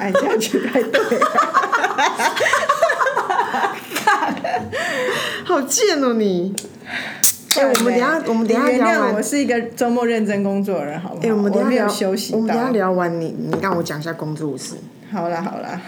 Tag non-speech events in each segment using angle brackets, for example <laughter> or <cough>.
按下去才对。<laughs> 好贱哦你！哎、我们等下，我们等下聊完我。是一个周末认真工作的人，好不好？哎、我们等一下聊休息我们等下。聊完你，你让我讲一下工作事。好啦好啦，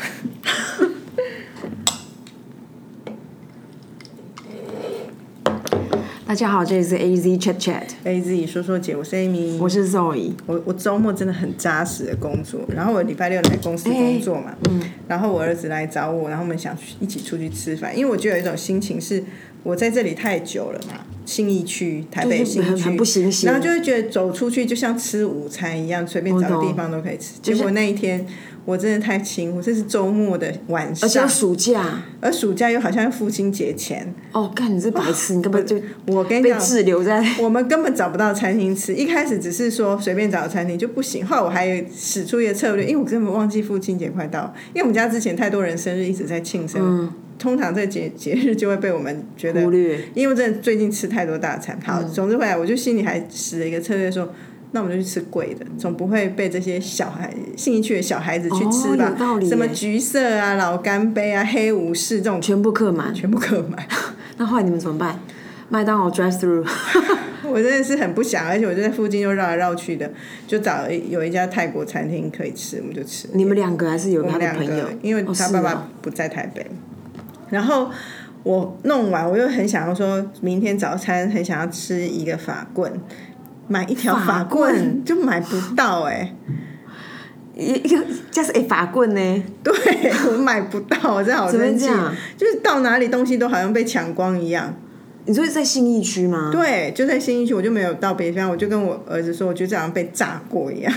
大家好，这里是 A Z Chat Chat，A Z 说说姐，我是 Amy。我是 Zoe。我我周末真的很扎实的工作，然后我礼拜六来公司工作嘛，嗯，然后我儿子来找我，然后我们想去一起出去吃饭，因为我觉得有一种心情是我在这里太久了嘛，信义区、台北就是信义区。很很不新鲜。然后就会觉得走出去就像吃午餐一样，随便找个地方都可以吃。结果那一天我真的太轻忽，这是周末的晚上而且，暑假而暑假又好像父亲节前，哦，干你这白痴，你根本就我跟你讲，滞留在我们根本找不到餐厅吃，一开始只是说随便找个餐厅就不行。后来我还使出一个策略，因为我根本忘记父亲节快到，因为我们家之前太多人生日一直在庆生，通常这个节节日就会被我们觉得忽略。因为真的最近吃太多大餐。好，总之回来我就心里还使了一个策略说。那我们就去吃贵的，总不会被这些小孩兴趣的小孩子去吃吧？哦有道理什么橘色啊、老干杯啊、黑武士这种全部客满，全部客满。<laughs> 那后来你们怎么办？麦当劳 drive through，<laughs> 我真的是很不想，而且我就在附近又绕来绕去的，就找了一有一家泰国餐厅可以吃，我们就吃。你们两个还是有我他的朋友？，因为他爸爸哦不在台北，然后我弄完，我又很想要说，明天早餐很想要吃一个法棍，买一条法法棍棍就买不到哎、一一个加是哎法棍呢？对我买不到，我真的好生气就是到哪里东西都好像被抢光一样。你说在信义区吗？对，就在信义区，我就没有到别地方，我就跟我儿子说，我觉得这好像被炸过一样。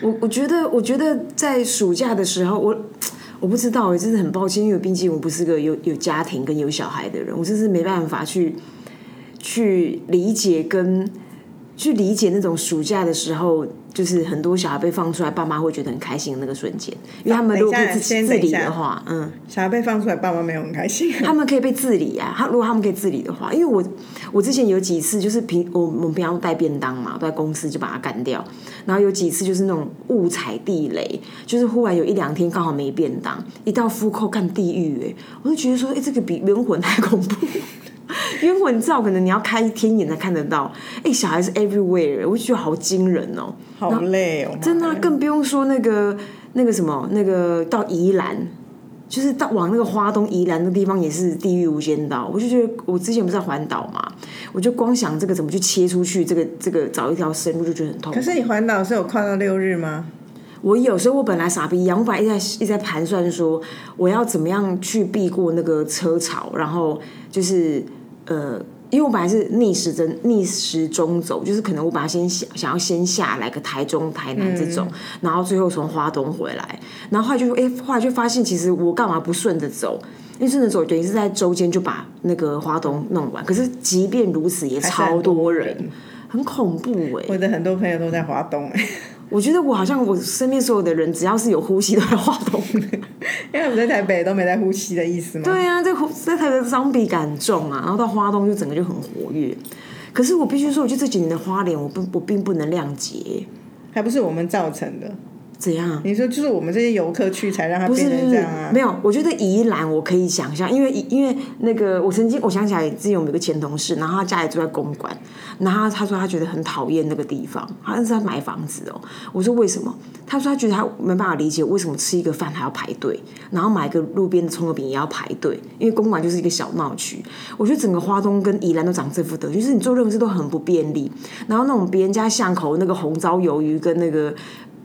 我我觉得，我觉得在暑假的时候，我我不知道，我真的很抱歉，因为毕竟我不是个有有家庭跟有小孩的人，我真是没办法去去理解跟去理解那种暑假的时候，就是很多小孩被放出来，爸妈会觉得很开心的那个瞬间，因为他们如果可以自理的话，嗯。小孩被放出来，爸妈没有很开心。他们可以被自理啊。他如果他们可以自理的话，因为我我之前有几次就是平我我们平常带便当嘛，都在公司就把它干掉。然后有几次就是那种误踩地雷，就是忽然有一两天刚好没便当，一到复扣干地狱哎，我就觉得说，哎、这个比冤魂还恐怖。冤魂照可能你要开天眼才看得到，哎、小孩是 everywhere，我就觉得好惊人哦、好累哦，真的啊、更不用说那个那个什么那个到宜兰，就是到往那个花东宜兰的地方也是地狱无间道。我就觉得我之前不是在环岛嘛，我就光想这个怎么去切出去，这个这个找一条生路就觉得很痛苦。可是你环岛是有跨到六日吗？我有时候我本来傻逼一样，我本来一直在一直在盘算说我要怎么样去避过那个车潮，然后就是呃。因为我本来是逆时针逆时钟走，就是可能我本来先想想要先下来个台中、台南这种，然后最后从华东回来，然后后来就说哎、后来就发现其实我干嘛不顺着走？因为顺着走等于是在周间就把那个华东弄完，可是即便如此也是超很多多人，很恐怖哎、我的很多朋友都在华东，我觉得我好像我身边所有的人，只要是有呼吸都在花东。因为我们在台北都没在呼吸的意思嘛。对啊，在呼在台北脏比感很重啊，然后到花东就整个就很活跃。可是我必须说，我觉得这几年的花脸，我不我并不能谅解。还不是我们造成的。怎样？你说就是我们这些游客去才让它不是变成这样啊？没有，我觉得宜兰我可以想象，因为因为那个我曾经我想起来，之前我们有个前同事，然后他家里住在公馆，然后他他说他觉得很讨厌那个地方，好像是在买房子哦。我说为什么？他说他觉得他没办法理解为什么吃一个饭还要排队，然后买个路边的葱油饼也要排队，因为公馆就是一个小闹区。我觉得整个花东跟宜兰都长这副德，就是你做任何事都很不便利，然后那种别人家巷口那个红糟鱿鱼跟那个。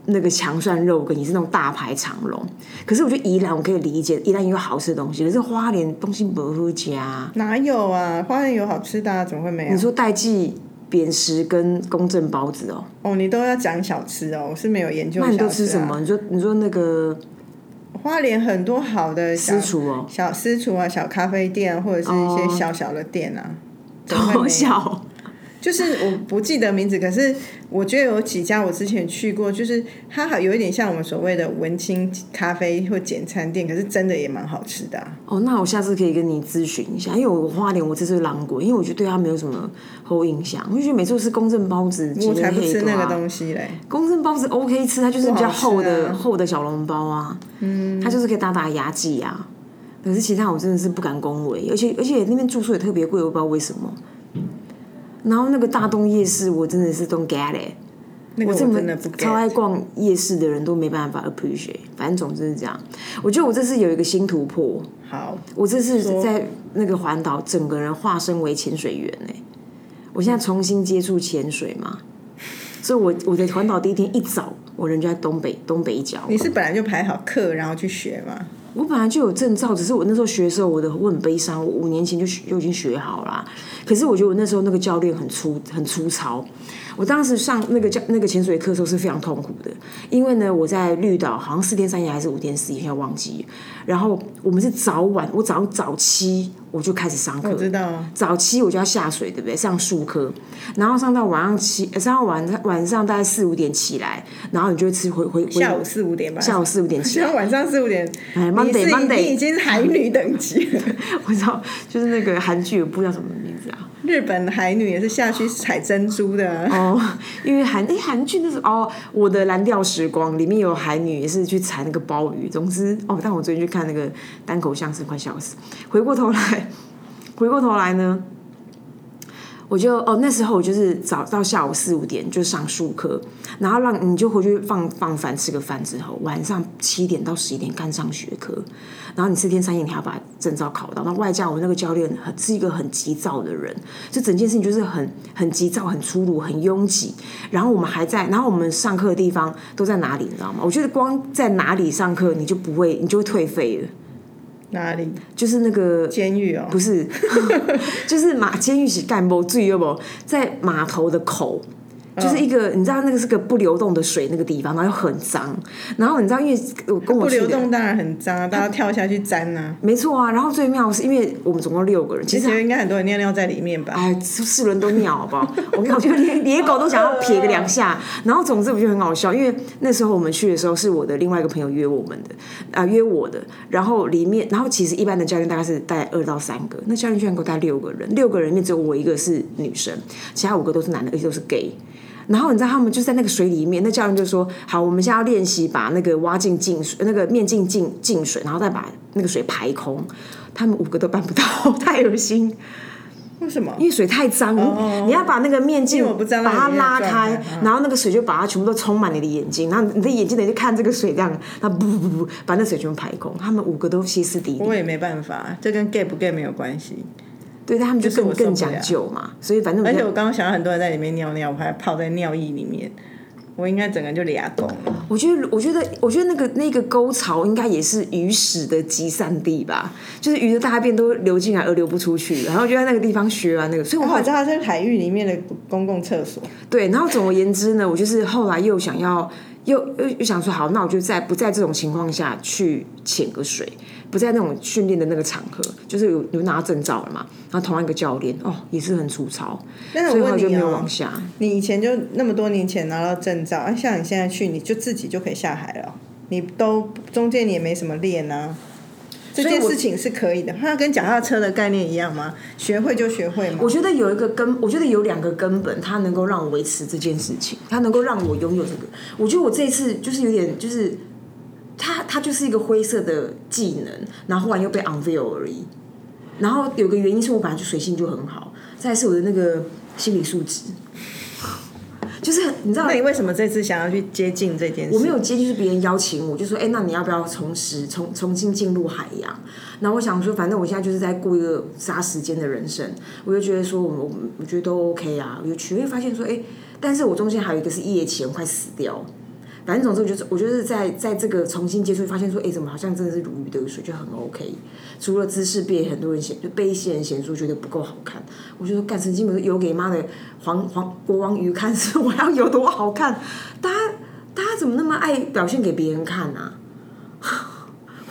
那个强涮肉羹也是那种大排长龙，可是我觉得宜兰我可以理解，宜兰也有好吃的东西，可是花莲东西不好加。哪有啊？花莲有好吃的、啊，怎么会没有你？说代记扁食跟公正包子哦，哦，你都要讲小吃哦，我是没有研究、小那你都吃什么？你说你说那个花莲很多好的小私厨哦，小私厨啊，小咖啡店或者是一些小小的店啊，怎么会没有多小就是我不记得名字，可是我觉得有几家我之前去过，就是它好有一点像我们所谓的文青咖啡或简餐店，可是真的也蛮好吃的、啊。哦，那我下次可以跟你咨询一下，因为我花莲我这次狼过，因为我觉得对它没有什么好印象，我就觉得每次都是公正包子，我才不吃那个西。东西嘞。<laughs> 公正包子 OK 吃，它就是比较厚的、厚的小笼包啊，嗯，它就是可以打打牙祭啊。可是其他我真的是不敢恭维，而且而且那边住宿也特别贵，我不知道为什么。然后那个大东夜市，我真的是 don't get it。那个我这么真的不超爱。逛夜市的人都没办法 appreciate，反正总之是这样。我觉得我这次有一个新突破，好，我这次在那个环岛，整个人化身为潜水员哎、我现在重新接触潜水嘛，所以我我的环岛第一天一早，我人就在东北东北角。你是本来就排好课，然后去学吗？我本来就有证照，只是我那时候学的时候，我的我很悲伤，我五年前就学就已经学好啦。可是我觉得我那时候那个教练很粗很粗糙，我当时上那个教那个潜水课的时候是非常痛苦的，因为呢我在绿岛好像四天三夜还是五天四夜，现在忘记。然后我们是早晚，我早早七我就开始上课，我知道啊，早期我就要下水，对不对？上数科，然后上到晚上七，呃上到晚上晚上大概四五点起来，然后你就会吃回回回下午四五点吧。下午四五点起来。晚上四五点，哎你 Monday- 是 Monday 你已经是海女等级了。<laughs> 我知道，就是那个韩剧，我不知道什么名字啊。日本海女也是下去采珍珠的、哦，因为韩哎韩剧那时候哦，我的蓝调时光里面有海女也是去采那个鲍鱼。总之哦，但我最近去看那个单口相声，快笑死。回过头来，回过头来呢，我就哦那时候我就是早到下午四五点就上数课，然后让你就回去放放饭吃个饭之后，晚上七点到十一点干上学科，然后你四天三夜你还要把证照考到，那外加我那个教练很是一个很急躁的人，就整件事情就是很很急躁、很粗鲁、很拥挤。然后我们还在，然后我们上课的地方都在哪里，你知道吗？我觉得光在哪里上课，你就不会，你就会退费了。哪里？就是那个监狱哦。不是，<laughs> 就是马监狱是干部注意有不？在码头的口。就是一个，你知道那个是个不流动的水那个地方，然后又很脏。然后你知道，因为我跟我不，流动当然很脏啊，大家跳下去沾啊。没错啊。然后最妙的是，因为我们总共六个人，其实应该很多人尿尿在里面吧？哎，四轮都尿好不好？<laughs> 我跟你讲，我觉得连野狗都想要撇个两下。然后总之我觉得很好笑，因为那时候我们去的时候是我的另外一个朋友约我们的，啊、约我的。然后里面，然后其实一般的教练大概是带二到三个，那教练居然给我带六个人，六个人里面只有我一个是女生，其他五个都是男的，而且都是 gay。然后你知道他们就在那个水里面，那教练就说：“好，我们现在要练习把那个挖进进水，那个面镜进进水，然后再把那个水排空。”他们五个都办不到，太恶心。为什么？因为水太脏，你要把那个面镜把它拉开然后那个水就把它全部都充满你的眼睛，然后你的眼睛等于就看这个水这样，然后不不不不把那水全部排空。他们五个都歇斯底里，我也没办法，这跟 gay 不 gay 没有关系。对，但他们就就是更更讲究嘛，所以反正而且我刚刚想到很多人在里面尿尿，我还泡在尿液里面，我应该整个人就俩拱了。我觉得，我觉得，我觉得那个那个沟槽应该也是鱼屎的集散地吧，就是鱼的大便都流进来而流不出去，然后就在那个地方学完那个，所以我后来知道它是海域里面的公共厕所，对，然后总而言之呢，我就是后来又想要，又又又想说，好，那我就在不在这种情况下去潜个水，不在那种训练的那个场合，就是有有拿证照了嘛，然后同样一个教练，哦，也是很粗糙，但是所以后来就没有往下。你以前就那么多年前拿到证照，啊，像你现在去，你就自己就可以下海了哦，你都中间你也没什么练啊。这件事情是可以的，它跟脚踏车的概念一样吗？学会就学会吗？我觉得有一个根，我觉得有两个根本，它能够让我维持这件事情，它能够让我拥有这个。我觉得我这一次就是有点，就是它它就是一个灰色的技能，然后忽然又被 unveil 而已。然后有个原因是我本来就水性就很好，再是我的那个心理素质，就是很你知道那你为什么这次想要去接近这件事？我没有接，近是别人邀请我，就说，哎、那你要不要重拾重重新进入海洋？然后我想说，反正我现在就是在过一个杀时间的人生，我就觉得说，我我我觉得都 OK 啊，我就去，会发现说，哎、但是我中间还有一个是夜潜，快死掉。反正总之，我就是我就是在在这个重新接触，发现说，哎、怎么好像真的是如鱼得水，就很 OK。除了姿势被很多人嫌，就被一些人嫌说觉得不够好看，我就说干神经病，游给妈的黄黄国王鱼看，是我要有多好看？大家大家怎么那么爱表现给别人看啊？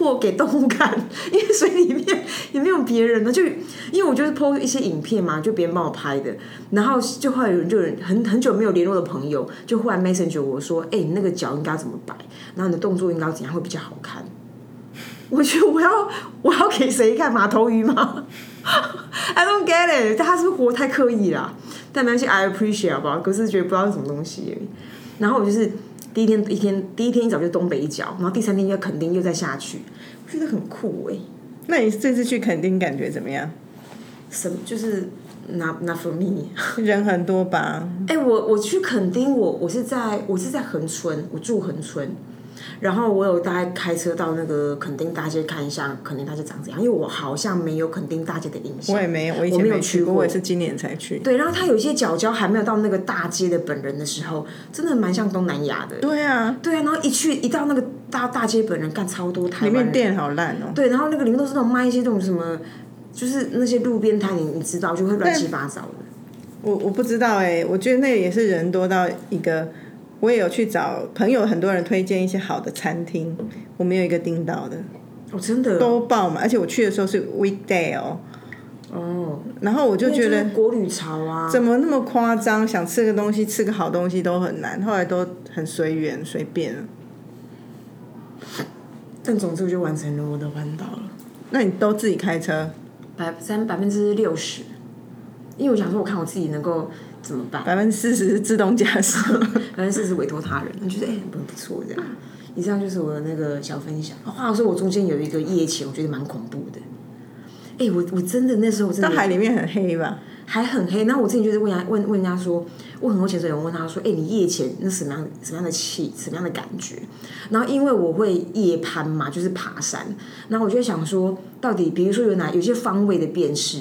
我给动物看，因为水里面也没有别人呢，<laughs> 就因为我就是 po 一些影片嘛，就别人帮我拍的，然后就后来有人就很很久没有联络的朋友，就忽然 message 我说，哎、你那个脚应该怎么摆，然后你的动作应该怎样会比较好看。我觉得我要 <laughs> 我要给谁看马头鱼吗？<laughs> I don't get it，他是不是活太刻意啦？但没关系，I appreciate 好不好？可是觉得不知道是什么东西。然后我就是第一天一天第一天一早就东北角，然后第三天就垦丁又再下去，我觉得很酷哎、那你这次去垦丁感觉怎么样？什么就是 not not for me。<laughs> 人很多吧？哎、我我去垦丁，我我是在我是在恒春，我住恒春，然后我有大概开车到那个垦丁大街看一下垦丁大街长怎样，因为我好像没有垦丁大街的印象。我也没有，我以前没有去过，我也是今年才去。对，然后它有一些角角还没有到那个大街的本人的时候，真的蛮像东南亚的。对啊，对啊，然后一去一到那个大大街本人，干超多台。里面店好烂哦。对，然后那个里面都是那种卖一些这种什么，就是那些路边摊，你你知道就会乱七八糟的。我我不知道哎、我觉得那也是人多到一个，我也有去找朋友，很多人推荐一些好的餐厅，我没有一个订到的，哦，真的？都爆满，而且我去的时候是 weekday 哦，哦，然后我就觉得国旅潮啊，怎么那么夸张，想吃个东西吃个好东西都很难，后来都很随缘随便。了。但总之我就完成了我的环岛了，那你都自己开车，百三百分之六十，因为我想说，我看我自己能够怎么办，百分之四十是自动驾驶，<laughs> 百分之四十委托他人，我觉得哎很不错这样。以上就是我的那个小分享。话说我中间有一个夜潜，我觉得蛮恐怖的。哎、我我真的那时候真到的海里面很黑吧？还很黑。然后我之前就是问人家问问人家说，问很多潜水员问他说，哎、你夜潜那什么样什么样的气，什么样的感觉？然后因为我会夜攀嘛，就是爬山，然后我就会想说，到底比如说有哪有些方位的辨识。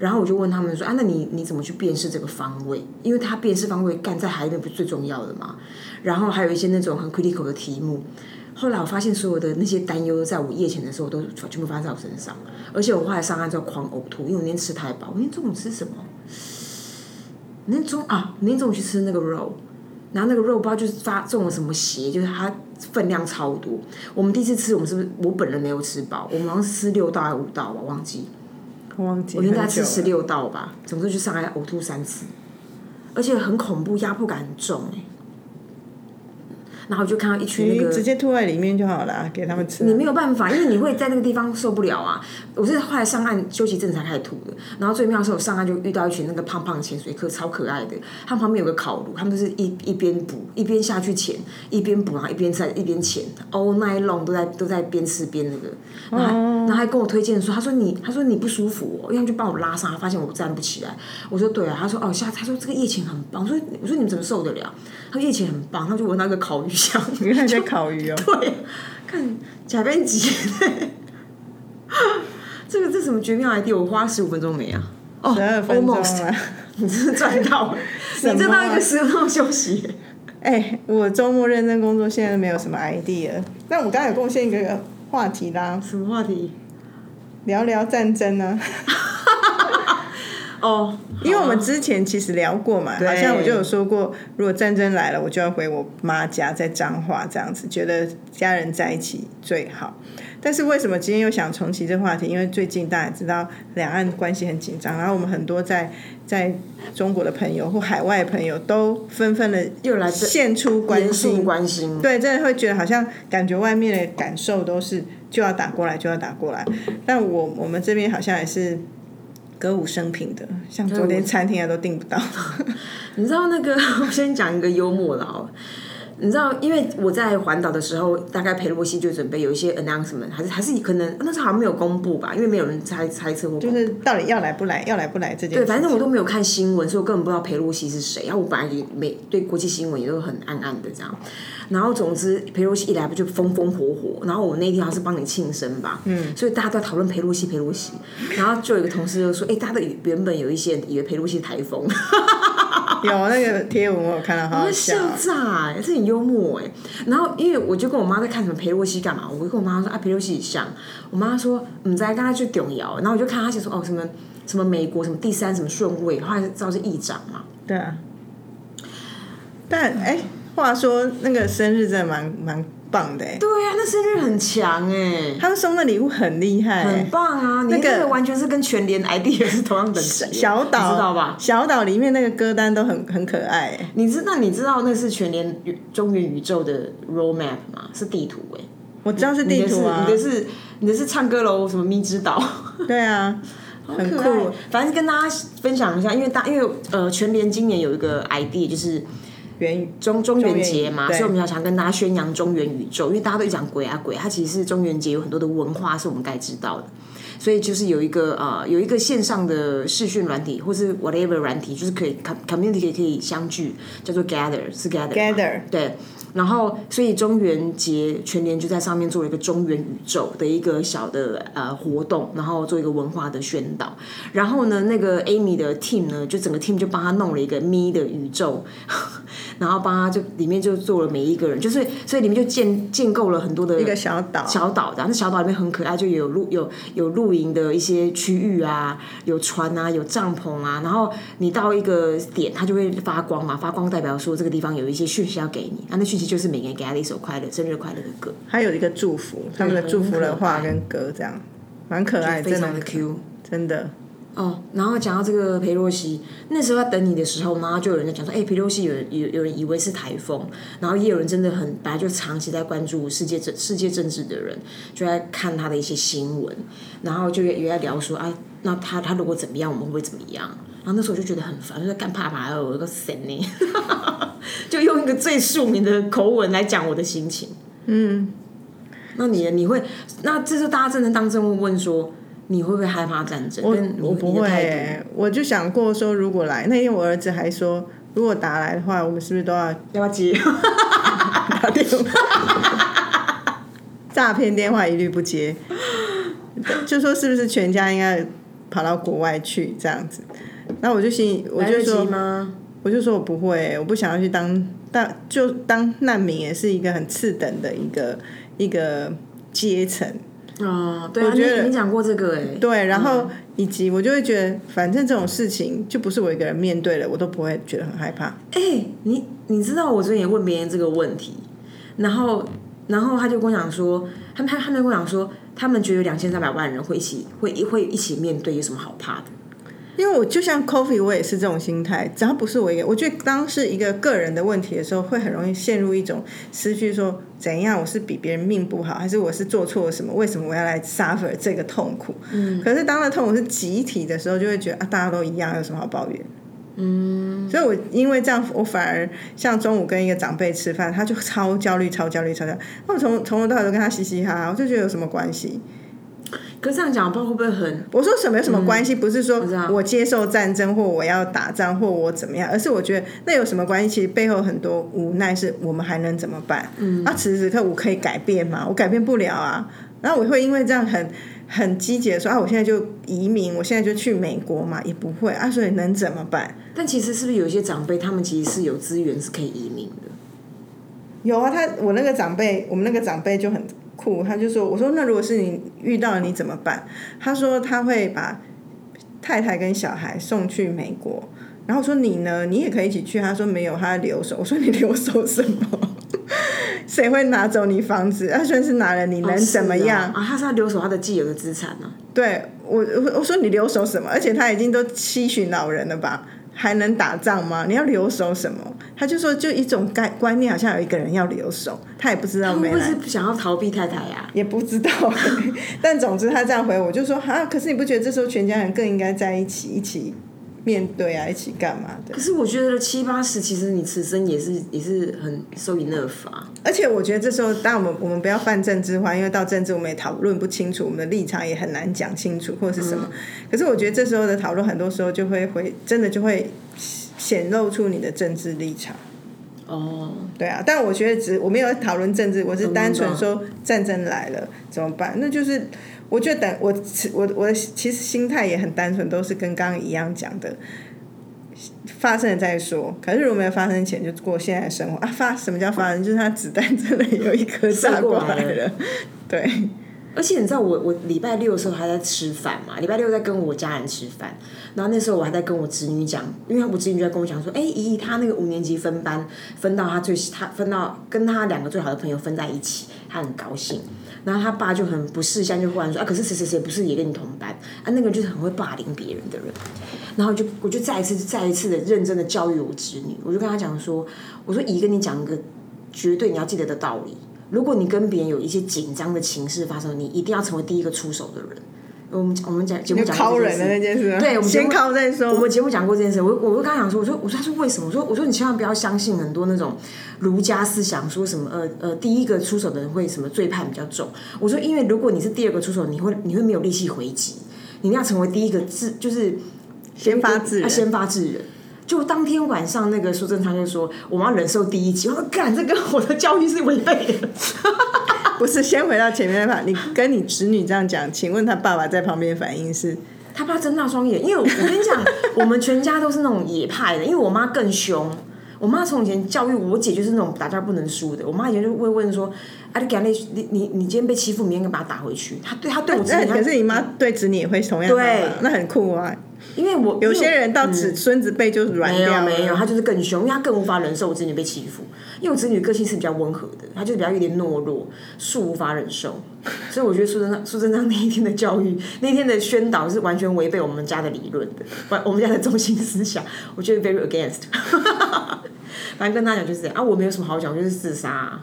然后我就问他们说啊，那你你怎么去辨识这个方位？因为它辨识方位干在海里面不是最重要的嘛。然后还有一些那种很 critical 的题目。后来我发现所有的那些担忧在我夜潜的时候都全部发在我身上，而且我后来上岸之后狂呕吐，因为我那天吃太饱。我那天中午吃什么？那天中啊，那天中午去吃那个肉，然后那个肉不知道就是发中了什么邪，就是它分量超多。我们第一次吃，我们是不是我本人没有吃饱？我们好像吃六道还是五道吧，忘记。我忘记我应该。吃十六道吧，总之就上来呕吐三次，而且很恐怖，压迫感很重哎、然后我就看到一群那个你直接吐在里面就好了，给他们吃啊。你没有办法，因为你会在那个地方受不了啊。我是后来上岸休息阵才开始吐的，然后最妙的是我上岸就遇到一群那个胖胖的潜水客，超可爱的。他们旁边有个烤炉，他们就是一一边补一边下去潜，一边补然后一边在一边潜，all night long 都在都在边吃边那个。然后还、然后还跟我推荐说，他说你他说你不舒服、哦，因为就帮我拉上，他发现我站不起来。我说对啊，他说哦下他说这个夜潜很棒，我说我说你们怎么受得了？他说夜潜很棒，他就闻到一个烤鱼香。原来在烤鱼哦。<laughs> 对，看假编辑，这个这什么绝妙 idea？我花十五分钟没啊？哦十二分钟啊！<laughs> 你真的赚到了，<laughs> 你赚到一个十分钟休息。哎、我周末认真工作，现在没有什么 idea。那我刚刚有贡献一个话题啦，什么话题？聊聊战争呢、哦，<laughs> 因为我们之前其实聊过嘛，好像我就有说过，如果战争来了，我就要回我妈家，在彰化这样子，觉得家人在一起最好。但是为什么今天又想重启这个话题？因为最近大家也知道两岸关系很紧张，然后我们很多在在中国的朋友或海外的朋友都纷纷的又来献出关心，关心，对，真的会觉得好像感觉外面的感受都是就要打过来就要打过来，但我我们这边好像也是歌舞升平的，像昨天餐厅啊都订不到。<laughs> 你知道那个，<laughs> 我先讲一个幽默的好了。你知道，因为我在环岛的时候，大概裴洛西就准备有一些 announcement，还是还是可能那时候好像没有公布吧，因为没有人猜猜测或公布就是到底要来不来，要来不来这件事对，反正我都没有看新闻，所以我根本不知道裴洛西是谁。然后我本来也没对国际新闻也都很暗暗的这样。然后总之裴洛西一来不就风风火火，然后我那天好像是帮你庆生吧，嗯，所以大家都在讨论裴洛西裴洛西。然后就有一个同事就说，哎、大家都以原本有一些人以为裴洛西是台风，<laughs> <laughs> 有那个贴文我有看到，好笑笑。炸哎、这很幽默哎、然后因为我就跟我妈在看什么裴洛西干嘛，我就跟我妈说啊裴洛西很像，我妈说你在跟他去动摇，然后我就看她写说哦什么什么美国什么第三什么顺位，后来知道是议长嘛。对啊。但哎、话说那个生日真的蛮蛮棒的、欸，对啊，那生日很强哎、他们送的礼物很厉害、很欸。棒啊！你那个完全是跟全联 idea 是同样等级的，小岛你知道吧？小岛里面那个歌单都很很可爱、欸，你知道你知道那是全联中原宇宙的 roadmap 吗？是地图哎、我知道是地图啊你，的是你的是唱歌楼什么咪之岛，对啊，<laughs> 很酷。反正跟大家分享一下，因为大因为呃全联今年有一个 idea 就是元中中元节嘛，所以我们要常跟大家宣扬中原宇宙，因为大家都讲鬼啊鬼，它其实是中元节有很多的文化是我们该知道的。所以就是有一个呃有一个线上的视讯软体，或是 whatever 软体，就是可以 com- community 可以相聚，叫做 gather 是 gather 吗 Gather 对。然后，所以中元节全年就在上面做了一个中元宇宙的一个小的呃活动，然后做一个文化的宣导。然后呢，那个 Amy 的 team 呢，就整个 team 就帮他弄了一个咪的宇宙，<laughs> 然后帮他就里面就做了每一个人，就是所以里面就建建构了很多的一个小岛，小岛，然后那小岛里面很可爱，就有露有有露营的一些区域啊，有船啊，有帐篷啊，然后你到一个点，它就会发光嘛，发光代表说这个地方有一些讯息要给你，啊，那讯息就是每个人给他的一首快乐生日快乐的歌，还有一个祝福，他们的祝福的话跟歌这样，蛮可爱，真的非常的 Q。真的。哦，然后讲到这个裴洛西，那时候在等你的时候，然后就有人在讲说，哎、裴洛西有有有人以为是台风，然后也有人真的很本来就长期在关注世界政世界政治的人，就在看他的一些新闻，然后就也在聊说，啊，那他他如果怎么样，我们会怎么样？然后那时候我就觉得很烦，就在干怕怕，我有个神呢，<laughs> 就用一个最庶民的口吻来讲我的心情。嗯，那你呢你会，那这时候大家真的当真会问说。你会不会害怕战争？我我不会、我就想过说，如果来那天，我儿子还说，如果打来的话，我们是不是都要要不要接？<laughs> 打电话？诈骗电话一律不接，就说是不是全家应该跑到国外去这样子？然后我就心我就说，吗？我就说我不会欸、我不想要去当当就当难民，也是一个很次等的一个一个阶层。哦，对啊，觉得你你讲过这个哎，对，然后以及我就会觉得，反正这种事情就不是我一个人面对了，我都不会觉得很害怕。哎、你你知道我昨天也问别人这个问题，然后然后他就跟我讲说，他们他他们跟我讲说，他们觉得两千三百万人会一起会会一起面对，有什么好怕的？因为我就像 Coffee，我也是这种心态。只要不是我一个，我觉得当是一个个人的问题的时候，会很容易陷入一种失去说怎样，我是比别人命不好，还是我是做错了什么？为什么我要来 suffer 这个痛苦？嗯。可是当了痛苦是集体的时候，就会觉得啊，大家都一样，有什么好抱怨？嗯。所以我因为这样，我反而像中午跟一个长辈吃饭，他就超焦虑、超焦虑、超焦虑。那我从从头到尾都跟他嘻嘻哈哈，我就觉得有什么关系？可是这样讲，不知道会不会很我说什么有什么关系？不是说我接受战争或我要打仗或我怎么样，而是我觉得那有什么关系？其实背后很多无奈是我们还能怎么办？嗯，啊，此时此刻我可以改变吗？我改变不了啊。然后我会因为这样很很积极的说啊，我现在就移民，我现在就去美国嘛，也不会啊，所以能怎么办？但其实是不是有一些长辈，他们其实是有资源是可以移民的？有啊，他我那个长辈，我们那个长辈就很酷，他就说：“我说那如果是你遇到你怎么办？”他说他会把太太跟小孩送去美国，然后我说你呢？你也可以一起去。他说没有，他留守。我说你留守什么？<laughs> 谁会拿走你房子？他虽然是拿了，你能怎么样？啊？他是要留守他的既有的资产呢、对我，我我说你留守什么？而且他已经都七旬老人了吧，还能打仗吗？你要留守什么？他就说，就一种概观念，好像有一个人要留守，他也不知道会不没来，会是想要逃避太太呀、也不知道。<laughs> 但总之他这样回我，就说啊，可是你不觉得这时候全家人更应该在一起，一起面对啊，一起干嘛的可？是我觉得七八十，其实你此生也是也是很受 enough 啊。而且我觉得这时候，当然我们我们不要犯政治化，因为到政治我们也讨论不清楚，我们的立场也很难讲清楚或是什么。可是我觉得这时候的讨论，很多时候就会回真的就会显露出你的政治立场。哦，对啊，但我觉得只我没有讨论政治，我是单纯说战争来了怎么办？那就是我觉得等我我我的其实心态也很单纯，都是跟刚刚一样讲的，发生了再说。可是如果没有发生前就过现在的生活啊，发什么叫发生？就是他子弹真的有一颗炸过来了，对。而且你知道我我礼拜六的时候还在吃饭嘛，礼拜六在跟我家人吃饭，然后那时候我还在跟我侄女讲，因为我侄女就在跟我讲说，哎、姨姨她那个五年级分班分到她最她分到跟她两个最好的朋友分在一起，她很高兴。然后他爸就很不识相，就忽然说啊，可是谁谁谁不是也跟你同班啊？那个就是很会霸凌别人的人。然后就我就再一次再一次的认真的教育我侄女，我就跟她讲说，我说姨跟你讲一个绝对你要记得的道理，如果你跟别人有一些紧张的情势发生，你一定要成为第一个出手的人。我们我们讲节目讲敲过这件事人的那件事，对，我们先靠再说。我们节目讲过这件事，我我就跟他讲说，我说我说他说为什么？我说我说你千万不要相信很多那种儒家思想，说什么呃呃第一个出手的人会什么罪判比较重。我说因为如果你是第二个出手，你会你会没有力气回击，你一定要成为第一个自就是先发制人啊先发制人。就当天晚上，那个苏贞昌就说我们要忍受第一集，我说干这跟我的教育是违背的。不是，先回到前面吧。你跟你侄女这样讲，请问他爸爸在旁边反应是？他爸睁大双眼，因为我我跟你讲，我们全家都是那种野派的，因为我妈更凶。我妈从以前教育我姐就是那种打架不能输的。我妈以前就会问说：“啊，你给那，你你你今天被欺负，明天把他打回去。”她对她对我侄女，那可是你妈对子女也会同样对，那很酷啊。因为我有些人到子孙子辈就软没有掉，没有，他就是更凶，因为他更无法忍受我侄女被欺负。因为我子女个性是比较温和的，她就是比较有点懦弱，恕无法忍受。所以我觉得苏贞昌苏贞昌那一天的教育，那天的宣导是完全违背我们家的理论的，我我们家的中心思想，我觉得 very against。<laughs> <laughs> 反正跟他讲就是这样啊，我没有什么好讲，我就是自杀、啊。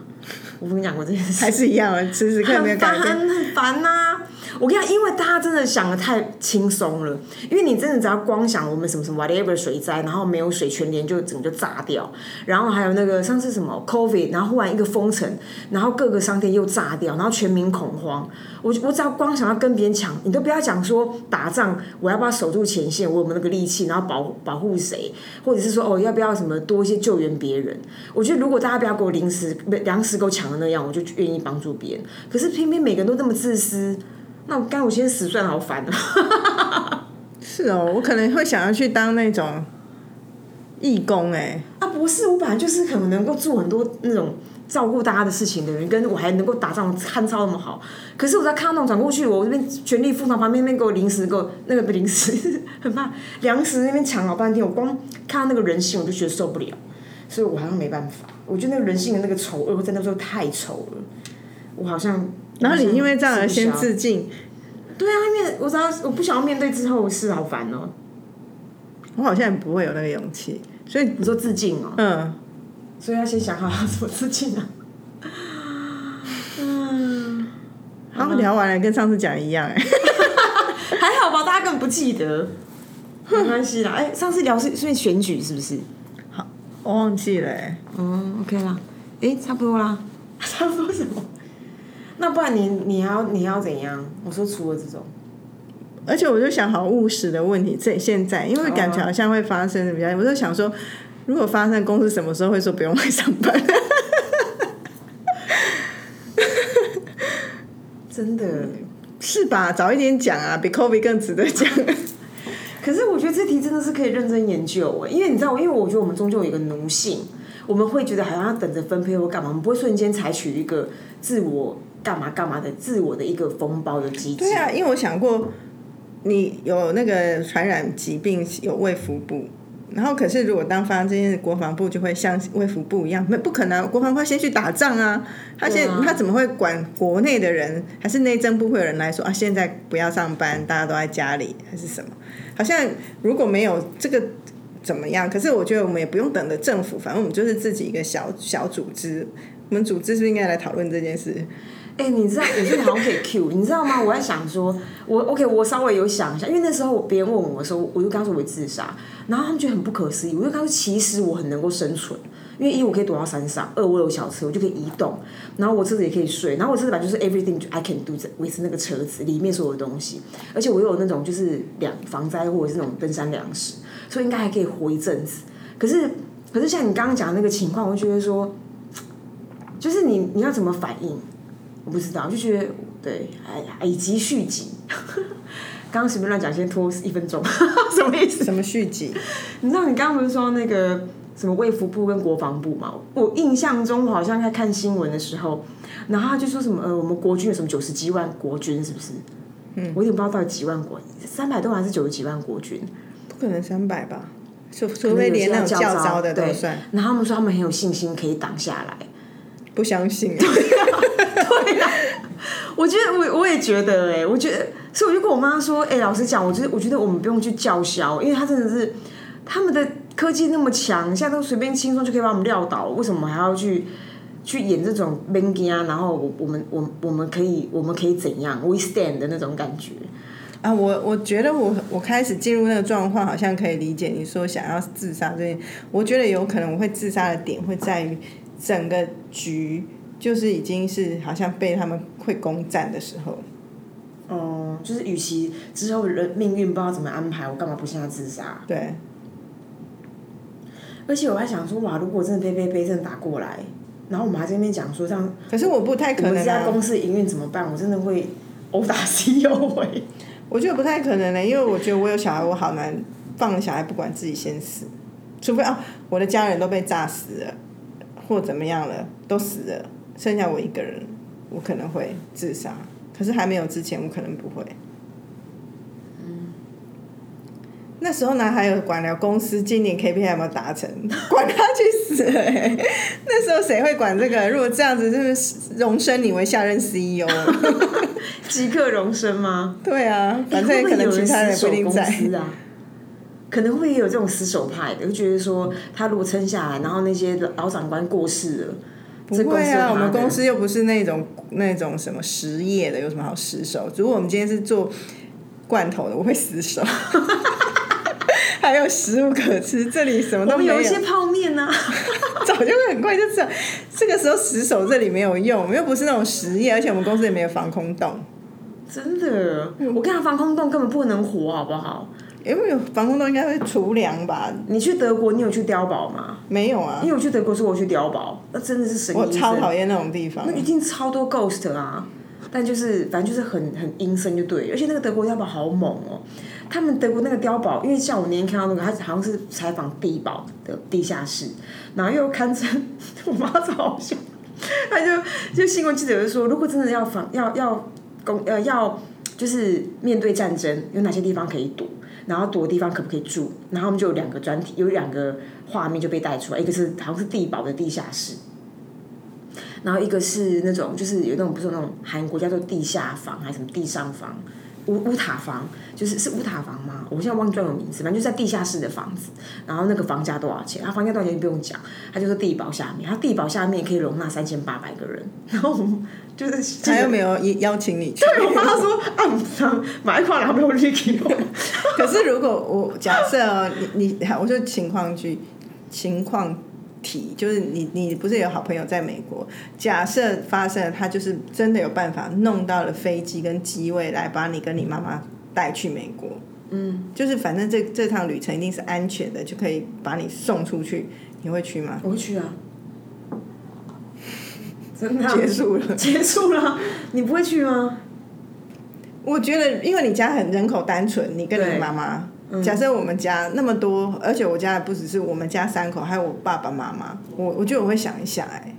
我跟你讲过这件事，还是一样吃吃看没有很烦，改变。很很烦呐、我跟你讲，因为大家真的想的太轻松了，因为你真的只要光想我们什么什么 whatever 水灾，然后没有水，全年就整个炸掉，然后还有那个上次什么 COVID，然后忽然一个封城，然后各个商店又炸掉，然后全民恐慌。我我只要光想要跟别人抢，你都不要讲说打仗，我要不要守住前线，我有没有那个力气，然后保保护谁，或者是说哦要不要什么多一些救援别人。我觉得如果大家不要给我零食粮食给我抢的那样，我就愿意帮助别人。可是偏偏每个人都那么自私，那我干我先死算了，好烦啊！是哦，我可能会想要去当那种义工哎、啊，不是，我本来就是可能能够做很多那种照顾大家的事情的人，跟我还能够打仗汉操那么好。可是我在看到那种转过去，我这边全力赴汤，旁边那边给我零食，给我那个不零食，<laughs> 很怕粮食那边抢老半天，我光看到那个人性我就觉得受不了，所以我好像没办法。我觉得那个人性的那个丑恶在那时候太丑了，我好像。然后你因为这样而先吃不消自尽，对啊，因为我知道我不想要面对之后的事，好烦哦、我好像也不会有那个勇气。所以，你说自尽哦、嗯，所以要先想好要怎么自尽啊。<laughs> 嗯，然后聊完了，跟上次讲一样哎、<laughs> 还好吧，大家根本不记得，<laughs> 没关系啦。哎、上次聊是是选举是不是？好我忘记了哎、嗯，OK 啦。哎、差不多啦。差不多什么？那不然你你要你要怎样？我说除了这种，而且我就想好务实的问题，这现在因为感觉好像会发生的比较，我就想说，如果发生，公司什么时候会说不用来上班？真的。<laughs> 是吧？早一点讲啊，比 COVID 更值得讲。可是我觉得这题真的是可以认真研究哎，因为你知道，因为我觉得我们终究有一个奴性，我们会觉得好像要等着分配或干嘛，我们不会瞬间采取一个自我干嘛干嘛的自我的一个封包的机制。对啊，因为我想过，你有那个传染疾病有卫福部，然后可是如果当发生这件事，国防部就会像卫福部一样，没不可能啊，国防部先去打仗啊，他先、啊他怎么会管国内的人？还是内政部会有人来说啊，现在不要上班，大家都在家里，还是什么？好像如果没有这个。怎么样？可是我觉得我们也不用等着政府，反正我们就是自己一个小小组织。我们组织是不是应该来讨论这件事？哎、你知道，我觉得好像可以 Q，你知道吗？我在想说，我 OK，我稍微有想一下，因为那时候别人问我的时候，我就跟他说我会自杀，然后他们觉得很不可思议，我就跟他说，其实我很能够生存，因为一我可以躲到山上，二我有小车，我就可以移动，然后我车子也可以睡，然后我车子本来就是 everything I can do with 那个车子里面所有的东西，而且我有那种就是两防灾或者是那种登山粮食，所以应该还可以活一阵子。可是，可是像你刚刚讲的那个情况，我就觉得说，就是你你要怎么反应？我不知道，就觉得对，哎，以及续集。<laughs> 刚刚随便乱讲，先拖一分钟，<laughs> 什么意思？什么续集？你知道你刚刚不是说那个什么卫福部跟国防部嘛。我印象中好像在看新闻的时候，然后他就说什么呃，我们国军有什么九十几万国军是不是？嗯，我有点不知道到底几万国，三百多还是九十几万国军？不可能三百吧？除除非连那种教招的都算。然后他们说他们很有信心可以挡下来，不相信。对啊，我觉得我我也觉得哎，我觉得，所以我就跟我妈说，哎，老实讲，我觉得我觉得我们不用去叫嚣，因为他真的是他们的科技那么强，现在都随便轻松就可以把我们撂倒，为什么还要去去演这种 b a n g 啊？然后我我们我我们可以我们可以怎样？We stand 的那种感觉啊！我我觉得我我开始进入那个状况，好像可以理解你说想要自杀这件，我觉得有可能我会自杀的点会在于整个局。就是已经是好像被他们会攻占的时候，哦，就是与其之后人命运不知道怎么安排，我干嘛不现在自杀？对。而且我还想说，哇，如果真的飞飞飞真的打过来，然后我们还在那边讲说这样，可是我不太可能。我们家公司营运怎么办？我真的会殴打 <laughs> CEO 哎。我觉得不太可能呢，因为我觉得我有小孩，我好难放了小孩不管自己先死，除非啊，我的家人都被炸死了，或怎么样了，都死了。剩下我一个人，我可能会自杀。可是还没有之前，我可能不会。嗯。那时候呢，还有管了公司今年 KPI 有没有达成，管他去死！那时候谁会管这个？如果这样子，就是荣升你为下任 CEO，<laughs> 即刻荣升吗？对啊，反正可能其他人不一定在啊。可能会有这种死守派的，就觉得说他如果撑下来，然后那些老长官过世了。不会啊，我们公司又不是那种那种什么实业的，有什么好死守？如果我们今天是做罐头的，我会死守。<laughs> 还有食物可吃，这里什么都没有。有一些泡面呢，<laughs> 早就会很快就知道。这个时候死守这里没有用，我们又不是那种实业，而且我们公司也没有防空洞。真的，我跟他防空洞根本不能活，好不好？因为防空洞应该会除粮吧？你去德国，你有去碉堡吗？没有啊。因为我去德国说我去碉堡，那真的是神。我超讨厌那种地方。那一定超多 ghost 啊！但就是反正就是很很阴森就对，而且那个德国碉堡好猛哦。他们德国那个碉堡，因为像我那天看到那个，他好像是采访地堡的地下室，然后又堪称 <laughs> 我妈超好笑，他就就新闻记者就说，如果真的要防要要攻呃要就是面对战争，有哪些地方可以躲？然后躲的地方可不可以住？然后我们就有两个专题，有两个画面就被带出来，一个是好像是地堡的地下室，然后一个是那种就是有那种不是那种韩国叫做地下房还是什么地上房。乌乌塔房就是是乌塔房吗？我现在忘记叫什么名字，反正就在地下室的房子。然后那个房价多少钱？他房价多少钱不用讲，他就是地堡下面，他地堡下面可以容纳三千八百个人。<laughs> 然后就是他又没有邀请你去，<laughs> 对我妈说啊，买一块两百五去给我。<laughs> 可是如果我假设你你，我说情况剧情况。题就是你，你不是有好朋友在美国？假设发生了，他就是真的有办法弄到了飞机跟机位来把你跟你妈妈带去美国。嗯，就是反正这这趟旅程一定是安全的，就可以把你送出去。你会去吗？我会去啊！真的结束了，结束了，你不会去吗？我觉得，因为你家很人口单纯，你跟你妈妈。假设我们家那么多，而且我家不只是我们家三口，还有我爸爸妈妈。我我觉得我会想一下，哎，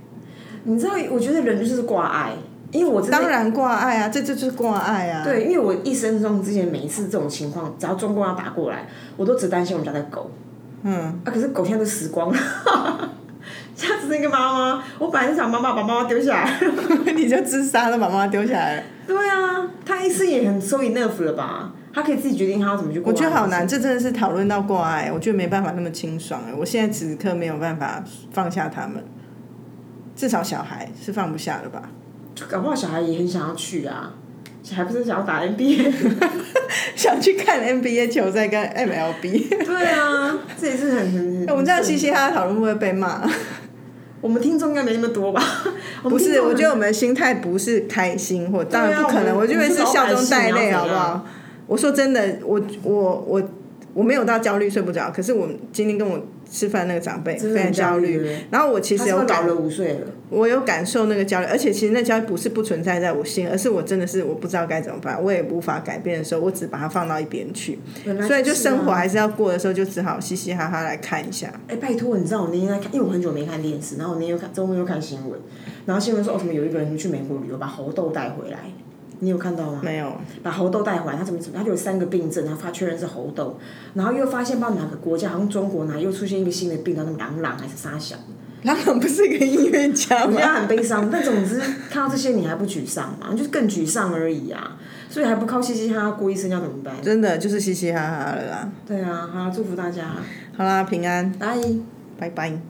你知道，我觉得人就是挂爱，因为我当然挂爱啊，这就是挂爱啊。对，因为我一生中之前每一次这种情况，只要中共要打过来，我都只担心我们家的狗。嗯，啊，可是狗现在都死光了，<laughs> 只剩一个妈妈。我本来是想妈妈把妈妈丢下来，<laughs> 你就自杀了，把妈妈丢下来。对啊，他一生也很 so enough 了吧？他可以自己决定他要怎么去过。我觉得好难，这真的是讨论到挂爱，我觉得没办法那么清爽哎。我现在此刻没有办法放下他们，至少小孩是放不下的吧？就搞不好小孩也很想要去啊，小孩不是想要打 NBA，<laughs> 想去看 NBA 球赛跟 MLB。对啊，这也是很很。<laughs> 我们这样嘻嘻哈哈讨论会不会被骂？我们听众应该没那么多吧？<laughs> 不是，我觉得我们的心态不是开心，或当然不可能，我觉得是笑中带泪，好不好？我说真的，我我我我没有到焦虑睡不着，可是我今天跟我吃饭那个长辈非常焦虑然后我其他实有感是不是老了五岁了，我有感受那个焦虑，而且其实那焦虑不是不存在在我心，而是我真的是我不知道该怎么办，我也无法改变的时候，我只把它放到一边去，所以就生活啊还是要过的时候，就只好嘻嘻哈哈来看一下。哎、拜托，你知道我那天在看，因为我很久没看电视，然后我那天又看周末又看新闻，然后新闻说哦什么有一个人去美国旅游，把猴痘带回来，你有看到吗？没有，把猴痘带回来，他怎么怎么，他就有三个病症，然后发确认是猴痘，然后又发现不知道哪个国家，好像中国哪又出现一个新的病，叫什么朗朗还是沙小，<laughs> 朗朗不是一个音乐家我觉得吗？很悲伤。但总之看到这些你还不沮丧嘛？就是更沮丧而已啊，所以还不靠嘻嘻哈哈过一生要怎么办？真的就是嘻嘻哈哈了啦。对啊，好，祝福大家，好啦，平安，拜。拜拜。